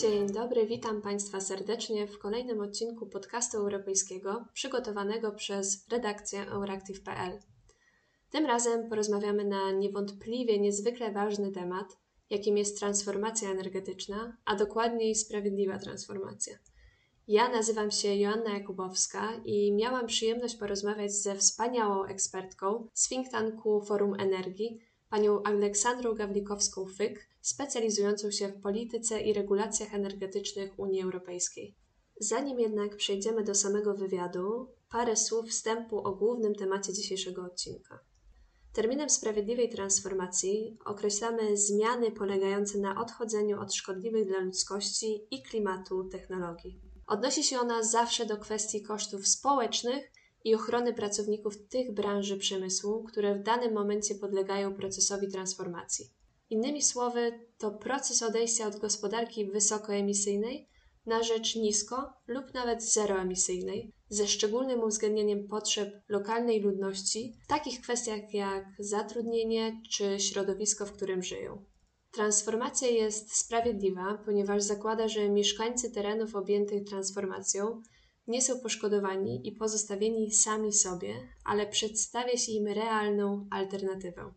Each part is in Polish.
Dzień dobry, witam Państwa serdecznie w kolejnym odcinku podcastu europejskiego przygotowanego przez redakcję Euractiv.pl. Tym razem porozmawiamy na niewątpliwie niezwykle ważny temat, jakim jest transformacja energetyczna, a dokładniej sprawiedliwa transformacja. Ja nazywam się Joanna Jakubowska i miałam przyjemność porozmawiać ze wspaniałą ekspertką z think tanku Forum Energii, panią Aleksandrą Gawlikowską-Fyk, specjalizującą się w polityce i regulacjach energetycznych Unii Europejskiej. Zanim jednak przejdziemy do samego wywiadu, parę słów wstępu o głównym temacie dzisiejszego odcinka. Terminem sprawiedliwej transformacji określamy zmiany polegające na odchodzeniu od szkodliwych dla ludzkości i klimatu technologii. Odnosi się ona zawsze do kwestii kosztów społecznych i ochrony pracowników tych branży przemysłu, które w danym momencie podlegają procesowi transformacji. Innymi słowy, to proces odejścia od gospodarki wysokoemisyjnej na rzecz nisko lub nawet zeroemisyjnej, ze szczególnym uwzględnieniem potrzeb lokalnej ludności w takich kwestiach jak zatrudnienie czy środowisko, w którym żyją. Transformacja jest sprawiedliwa, ponieważ zakłada, że mieszkańcy terenów objętych transformacją nie są poszkodowani i pozostawieni sami sobie, ale przedstawia się im realną alternatywę.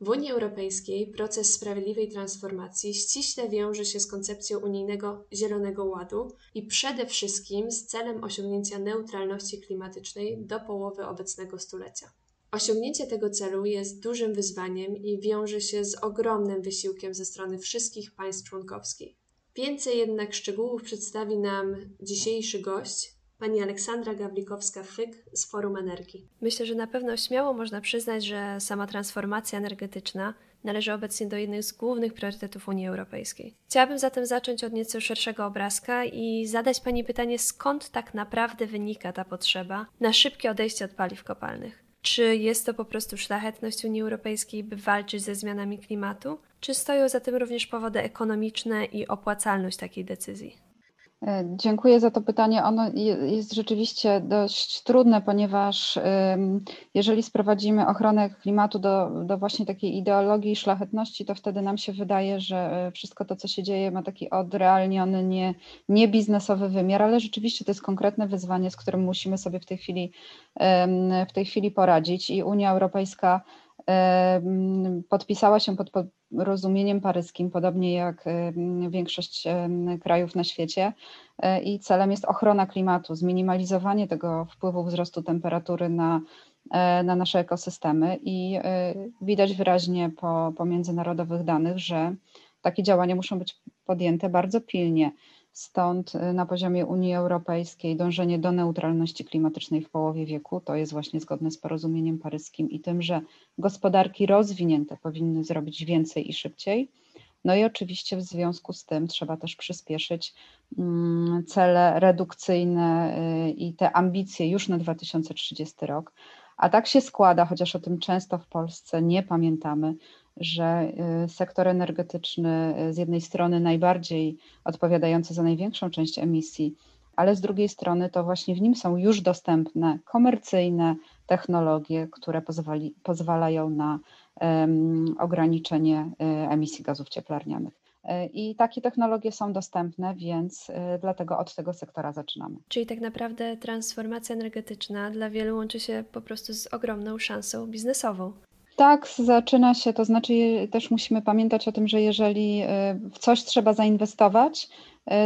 W Unii Europejskiej proces sprawiedliwej transformacji ściśle wiąże się z koncepcją unijnego Zielonego Ładu i przede wszystkim z celem osiągnięcia neutralności klimatycznej do połowy obecnego stulecia. Osiągnięcie tego celu jest dużym wyzwaniem i wiąże się z ogromnym wysiłkiem ze strony wszystkich państw członkowskich. Więcej jednak szczegółów przedstawi nam dzisiejszy gość, pani Aleksandra Gawlikowska-Fyk z Forum Energii. Myślę, że na pewno śmiało można przyznać, że sama transformacja energetyczna należy obecnie do jednych z głównych priorytetów Unii Europejskiej. Chciałabym zatem zacząć od nieco szerszego obrazka i zadać Pani pytanie, skąd tak naprawdę wynika ta potrzeba na szybkie odejście od paliw kopalnych. Czy jest to po prostu szlachetność Unii Europejskiej, by walczyć ze zmianami klimatu? Czy stoją za tym również powody ekonomiczne i opłacalność takiej decyzji? E, dziękuję za to pytanie. Ono jest rzeczywiście dość trudne, ponieważ jeżeli sprowadzimy ochronę klimatu do, do właśnie takiej ideologii szlachetności, to wtedy nam się wydaje, że e, wszystko to, co się dzieje, ma taki odrealniony, nie, nie biznesowy wymiar, ale rzeczywiście to jest konkretne wyzwanie, z którym musimy sobie w tej chwili, w tej chwili poradzić i Unia Europejska podpisała się pod porozumieniem paryskim, podobnie jak większość krajów na świecie. E, I celem jest ochrona klimatu, zminimalizowanie tego wpływu wzrostu temperatury na, e, na nasze ekosystemy. I e, widać wyraźnie po, po międzynarodowych danych, że takie działania muszą być podjęte bardzo pilnie. Stąd y, na poziomie Unii Europejskiej dążenie do neutralności klimatycznej w połowie wieku to jest właśnie zgodne z porozumieniem paryskim i tym, że gospodarki rozwinięte powinny zrobić więcej i szybciej. No i oczywiście w związku z tym trzeba też przyspieszyć mm, cele redukcyjne y, i te ambicje już na 2030 rok. A tak się składa, chociaż o tym często w Polsce nie pamiętamy, że y, sektor energetyczny y, z jednej strony najbardziej odpowiadający za największą część emisji, ale z drugiej strony to właśnie w nim są już dostępne komercyjne technologie, które pozwalają na um, ograniczenie y, emisji gazów cieplarnianych. I takie technologie są dostępne, więc dlatego od tego sektora zaczynamy. Czyli tak naprawdę transformacja energetyczna dla wielu łączy się po prostu z ogromną szansą biznesową. Tak, zaczyna się, to znaczy też musimy pamiętać o tym, że jeżeli y, w coś trzeba zainwestować,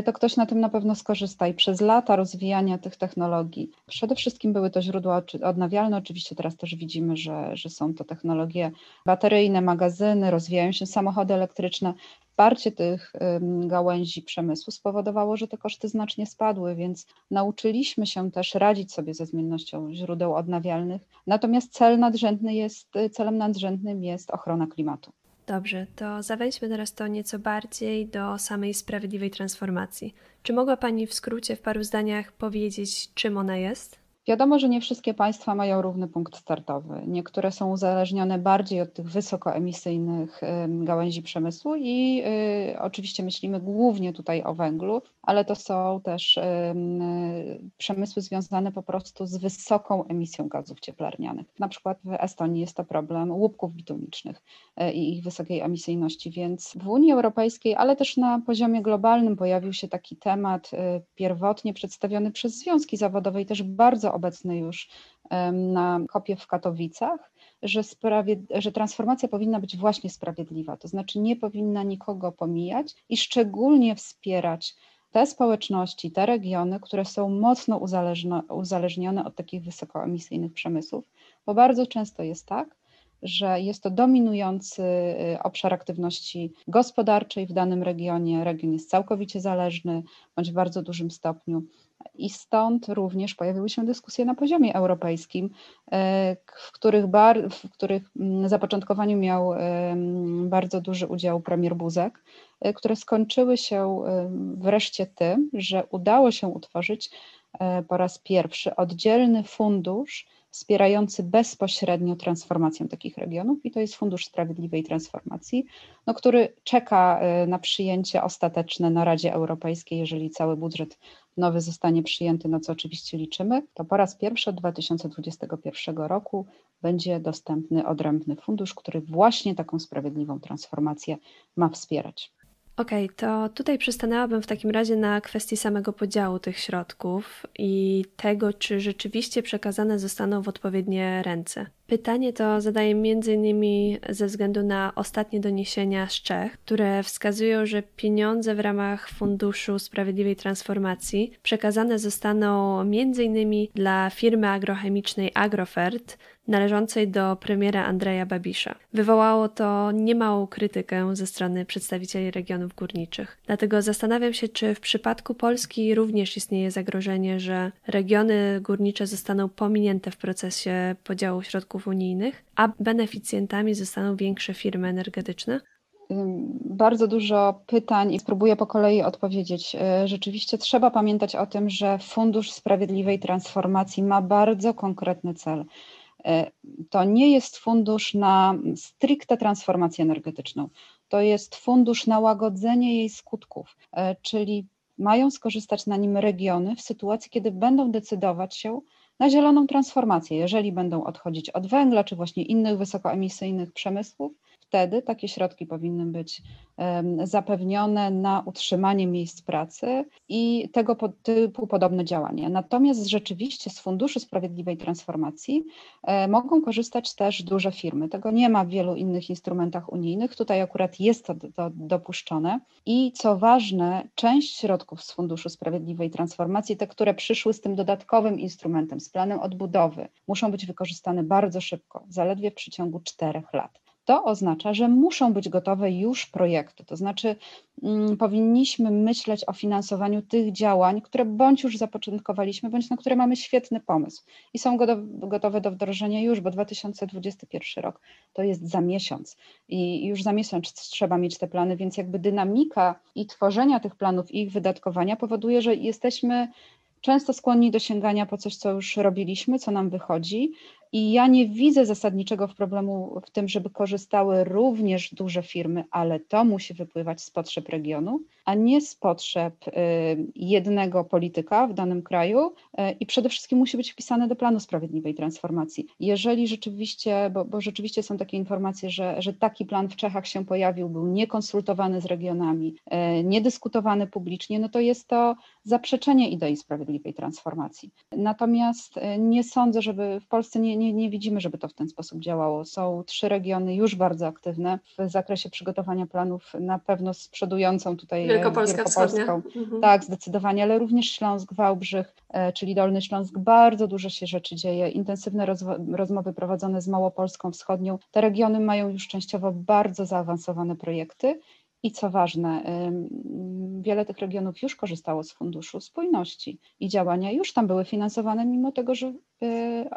to ktoś na tym na pewno skorzysta i przez lata rozwijania tych technologii. Przede wszystkim były to źródła odnawialne, oczywiście teraz też widzimy, że, że są to technologie bateryjne, magazyny, rozwijają się samochody elektryczne wsparcie tych gałęzi przemysłu spowodowało, że te koszty znacznie spadły, więc nauczyliśmy się też radzić sobie ze zmiennością źródeł odnawialnych. Natomiast cel nadrzędny jest, celem nadrzędnym jest ochrona klimatu. Dobrze, to zawejdźmy teraz to nieco bardziej do samej sprawiedliwej transformacji. Czy mogła Pani w skrócie, w paru zdaniach powiedzieć, czym ona jest? Wiadomo, że nie wszystkie państwa mają równy punkt startowy. Niektóre są uzależnione bardziej od tych wysokoemisyjnych gałęzi przemysłu i y, oczywiście myślimy głównie tutaj o węglu, ale to są też przemysły związane po prostu z wysoką emisją gazów cieplarnianych. Na przykład w Estonii jest to problem łupków bitumicznych y, i ich wysokiej emisyjności, więc w Unii Europejskiej, ale też na poziomie globalnym pojawił się taki temat y, pierwotnie przedstawiony przez związki zawodowe i też bardzo obecny już na kopie w Katowicach, że, że transformacja powinna być właśnie sprawiedliwa, to znaczy nie powinna nikogo pomijać i szczególnie wspierać te społeczności, te regiony, które są mocno uzależnione od takich wysokoemisyjnych przemysłów, bo bardzo często jest tak, że jest to dominujący y, obszar aktywności gospodarczej w danym regionie. Region jest całkowicie zależny bądź w bardzo dużym stopniu. I stąd również pojawiły się dyskusje na poziomie europejskim, y, w których, bar, w których mm, zapoczątkowaniu miał bardzo duży udział premier Buzek, y, które skończyły się wreszcie tym, że udało się utworzyć po raz pierwszy oddzielny fundusz wspierający bezpośrednio transformację takich regionów i to jest Fundusz Sprawiedliwej Transformacji, no, który czeka y, na przyjęcie ostateczne na Radzie Europejskiej, jeżeli cały budżet nowy zostanie przyjęty, na co oczywiście liczymy, to po raz pierwszy od 2021 roku będzie dostępny odrębny fundusz, który właśnie taką sprawiedliwą transformację ma wspierać. Okej, okay, to tutaj przystanęłabym w takim razie na kwestii samego podziału tych środków i tego, czy rzeczywiście przekazane zostaną w odpowiednie ręce. Pytanie to zadaję innymi ze względu na ostatnie doniesienia z Czech, które wskazują, że pieniądze w ramach Funduszu Sprawiedliwej Transformacji przekazane zostaną innymi dla firmy agrochemicznej Agrofert należącej do premiera Andrzeja Babisza. Wywołało to niemałą krytykę ze strony przedstawicieli regionów górniczych. Dlatego zastanawiam się, czy w przypadku Polski również istnieje zagrożenie, że regiony górnicze zostaną pominięte w procesie podziału środków unijnych, a beneficjentami zostaną większe firmy energetyczne? Bardzo dużo pytań i spróbuję po kolei odpowiedzieć. E, rzeczywiście trzeba pamiętać o tym, że Fundusz Sprawiedliwej Transformacji ma bardzo konkretny cel. E, to nie jest fundusz na stricte transformację energetyczną. To jest fundusz na łagodzenie jej skutków, e, czyli mają skorzystać na nim regiony w sytuacji, kiedy będą decydować się na zieloną transformację, jeżeli będą odchodzić od węgla czy właśnie innych wysokoemisyjnych przemysłów, wtedy takie środki powinny być zapewnione na utrzymanie miejsc pracy i tego typu podobne działania. Natomiast rzeczywiście z Funduszu Sprawiedliwej Transformacji e, mogą korzystać też duże firmy. Tego nie ma w wielu innych instrumentach unijnych. Tutaj akurat jest to, to dopuszczone. I co ważne, część środków z Funduszu Sprawiedliwej Transformacji, te, które przyszły z tym dodatkowym instrumentem, z planem odbudowy, muszą być wykorzystane bardzo szybko, zaledwie w przeciągu czterech lat to oznacza, że muszą być gotowe już projekty. To znaczy, mm, powinniśmy myśleć o finansowaniu tych działań, które bądź już zapoczątkowaliśmy, bądź na które mamy świetny pomysł. I są gotowe do wdrożenia już, bo 2021 rok to jest za miesiąc. I już za miesiąc trzeba mieć te plany, więc jakby dynamika i tworzenia tych planów i ich wydatkowania powoduje, że jesteśmy często skłonni do sięgania po coś, co już robiliśmy, co nam wychodzi, i ja nie widzę zasadniczego problemu w tym, żeby korzystały również duże firmy, ale to musi wypływać z potrzeb regionu, a nie z potrzeb y, jednego polityka w danym kraju y, i przede wszystkim musi być wpisane do planu sprawiedliwej transformacji. Jeżeli rzeczywiście, bo, bo rzeczywiście są takie informacje, że, że taki plan w Czechach się pojawił, był niekonsultowany z regionami, y, niedyskutowany publicznie, no to jest to zaprzeczenie idei sprawiedliwej transformacji. Natomiast nie sądzę, żeby w Polsce nie, nie, nie widzimy, żeby to w ten sposób działało. Są trzy regiony już bardzo aktywne w zakresie przygotowania planów, na pewno z przodującą tutaj e, Wielkopolska Wielkopolską. Mhm. Tak, zdecydowanie, ale również Śląsk, Wałbrzych, e, czyli Dolny Śląsk, bardzo dużo się rzeczy dzieje. Intensywne rozmowy prowadzone z Małopolską Wschodnią. Te regiony mają już częściowo bardzo zaawansowane projekty i co ważne, wiele tych regionów już korzystało z Funduszu Spójności i działania już tam były finansowane, mimo tego, że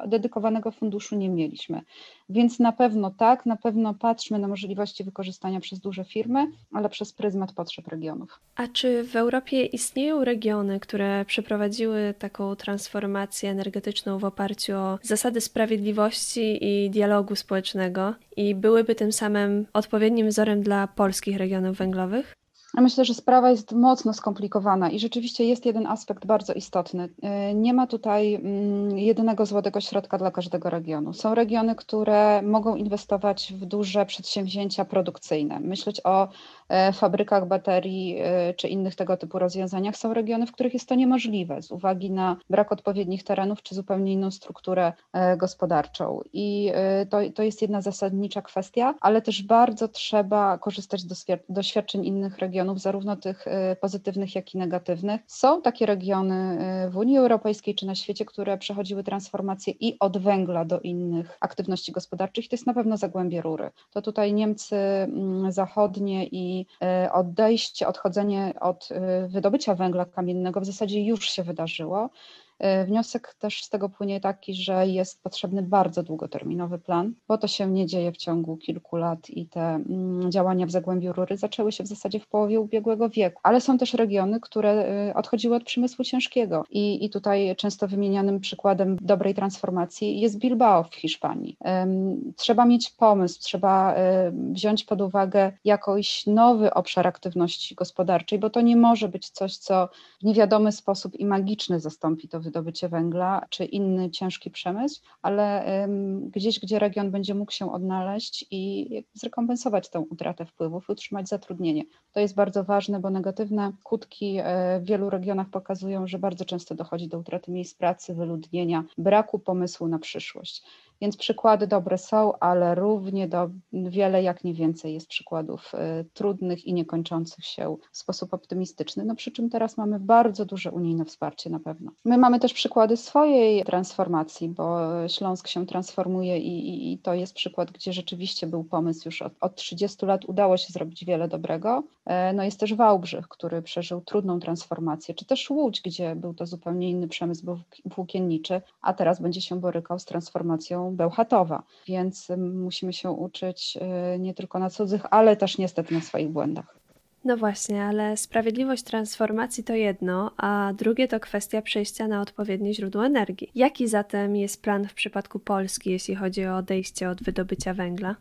dedykowanego funduszu nie mieliśmy. Więc na pewno tak, na pewno patrzmy na możliwości wykorzystania przez duże firmy, ale przez pryzmat potrzeb regionów. A czy w Europie istnieją regiony, które przeprowadziły taką transformację energetyczną w oparciu o zasady sprawiedliwości i dialogu społecznego i byłyby tym samym odpowiednim wzorem dla polskich regionów węglowych? Myślę, że sprawa jest mocno skomplikowana i rzeczywiście jest jeden aspekt bardzo istotny. Y, nie ma tutaj mm, jedynego złotego środka dla każdego regionu. Są regiony, które mogą inwestować w duże przedsięwzięcia produkcyjne, myśleć o fabrykach baterii e, czy innych tego typu rozwiązaniach. Są regiony, w których jest to niemożliwe z uwagi na brak odpowiednich terenów czy zupełnie inną strukturę e, gospodarczą. I to, to jest jedna zasadnicza kwestia, ale też bardzo trzeba korzystać z doświadczeń innych regionów zarówno tych pozytywnych, jak i negatywnych. Są takie regiony w Unii Europejskiej czy na świecie, które przechodziły transformację i od węgla do innych aktywności gospodarczych. To jest na pewno zagłębie rury. To tutaj Niemcy mm, zachodnie i y, odejście, odchodzenie od wydobycia węgla kamiennego w zasadzie już się wydarzyło. E, wniosek też z tego płynie taki, że jest potrzebny bardzo długoterminowy plan, bo to się nie dzieje w ciągu kilku lat i te mm, działania w Zagłębiu Rury zaczęły się w zasadzie w połowie ubiegłego wieku. Ale są też regiony, które e, odchodziły od przemysłu ciężkiego i, i tutaj często wymienianym przykładem dobrej transformacji jest Bilbao w Hiszpanii. Trzeba mieć pomysł, trzeba e, wziąć pod uwagę jakiś nowy obszar aktywności gospodarczej, bo to nie może być coś, co w niewiadomy sposób i magiczny zastąpi to wydobycie węgla czy inny ciężki przemysł, ale gdzieś, gdzie region będzie mógł się odnaleźć i zrekompensować tę utratę wpływów utrzymać zatrudnienie. To jest bardzo ważne, bo negatywne skutki e, w wielu regionach pokazują, że bardzo często dochodzi do utraty miejsc pracy, wyludnienia, braku pomysłu na przyszłość. Więc przykłady dobre są, ale równie do, wiele, jak nie więcej jest przykładów y, trudnych i niekończących się w sposób optymistyczny. No przy czym teraz mamy bardzo duże unijne wsparcie na pewno. My mamy też przykłady swojej transformacji, bo Śląsk się transformuje i, i, i to jest przykład, gdzie rzeczywiście był pomysł już od, od 30 lat, udało się zrobić wiele dobrego. E, no jest też Wałbrzych, który przeżył trudną transformację, czy też Łódź, gdzie był to zupełnie inny przemysł włókienniczy, a teraz będzie się borykał z transformacją Bełchatowa, więc musimy się uczyć y, nie tylko na cudzych, ale też niestety na swoich błędach. No właśnie, ale sprawiedliwość transformacji to jedno, a drugie to kwestia przejścia na odpowiednie źródło energii. Jaki zatem jest plan w przypadku Polski, jeśli chodzi o odejście od wydobycia węgla?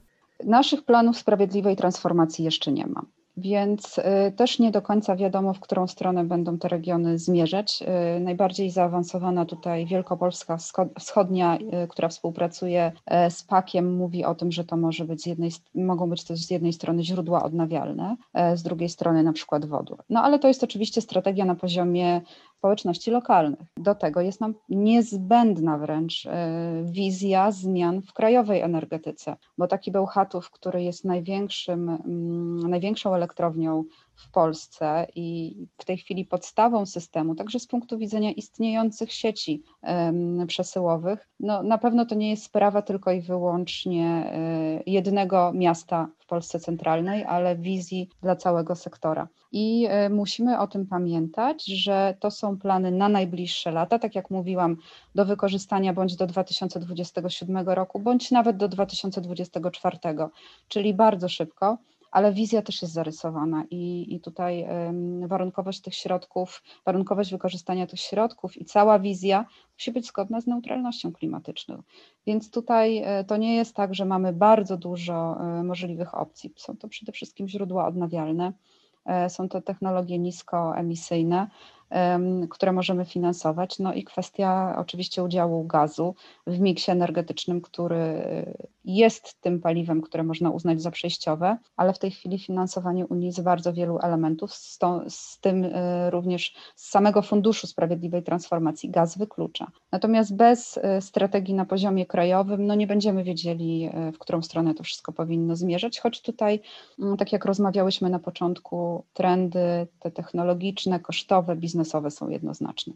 Naszych planów sprawiedliwej transformacji jeszcze nie ma więc y, też nie do końca wiadomo, w którą stronę będą te regiony zmierzać. Y, najbardziej zaawansowana tutaj Wielkopolska Wschodnia, y, która współpracuje z PAK-iem, mówi o tym, że to może być z jednej, mogą być też z jednej strony źródła odnawialne, z drugiej strony na przykład wodór. No ale to jest oczywiście strategia na poziomie społeczności lokalnych. Do tego jest nam niezbędna wręcz wizja zmian w krajowej energetyce, bo taki Bełchatów, który jest największym, mm, największą elektrownią w Polsce i w tej chwili podstawą systemu, także z punktu widzenia istniejących sieci przesyłowych, no na pewno to nie jest sprawa tylko i wyłącznie e, jednego miasta w Polsce centralnej, ale wizji dla całego sektora. I e, musimy o tym pamiętać, że to są plany na najbliższe lata, tak jak mówiłam, do wykorzystania bądź do 2027 roku, bądź nawet do 2024, czyli bardzo szybko ale wizja też jest zarysowana i, i tutaj warunkowość tych środków, warunkowość wykorzystania tych środków i cała wizja musi być zgodna z neutralnością klimatyczną. Więc tutaj e, to nie jest tak, że mamy bardzo dużo e, możliwych opcji. Są to przede wszystkim źródła odnawialne, e, są to technologie niskoemisyjne, które możemy finansować. No i kwestia oczywiście udziału gazu w miksie energetycznym, który jest tym paliwem, które można uznać za przejściowe, ale w tej chwili finansowanie Unii z bardzo wielu elementów, z, to, z tym e, również z samego Funduszu Sprawiedliwej Transformacji gaz wyklucza. Natomiast bez e, strategii na poziomie krajowym, no nie będziemy wiedzieli, e, w którą stronę to wszystko powinno zmierzać, choć tutaj, mm, tak jak rozmawiałyśmy na początku, trendy te technologiczne, kosztowe, biznesowe są jednoznaczne.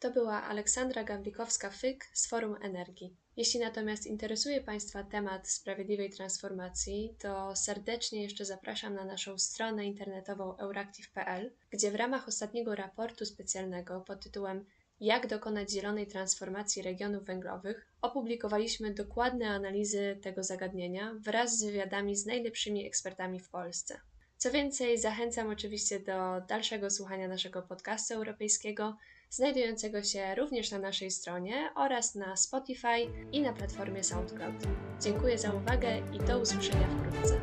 To była Aleksandra Gambikowska-Fyk z Forum Energii. Jeśli natomiast interesuje Państwa temat sprawiedliwej transformacji, to serdecznie jeszcze zapraszam na naszą stronę internetową euractiv.pl, gdzie w ramach ostatniego raportu specjalnego pod tytułem jak dokonać zielonej transformacji regionów węglowych, opublikowaliśmy dokładne analizy tego zagadnienia wraz z wywiadami z najlepszymi ekspertami w Polsce. Co więcej, zachęcam oczywiście do dalszego słuchania naszego podcastu europejskiego, znajdującego się również na naszej stronie oraz na Spotify i na platformie SoundCloud. Dziękuję za uwagę i do usłyszenia wkrótce.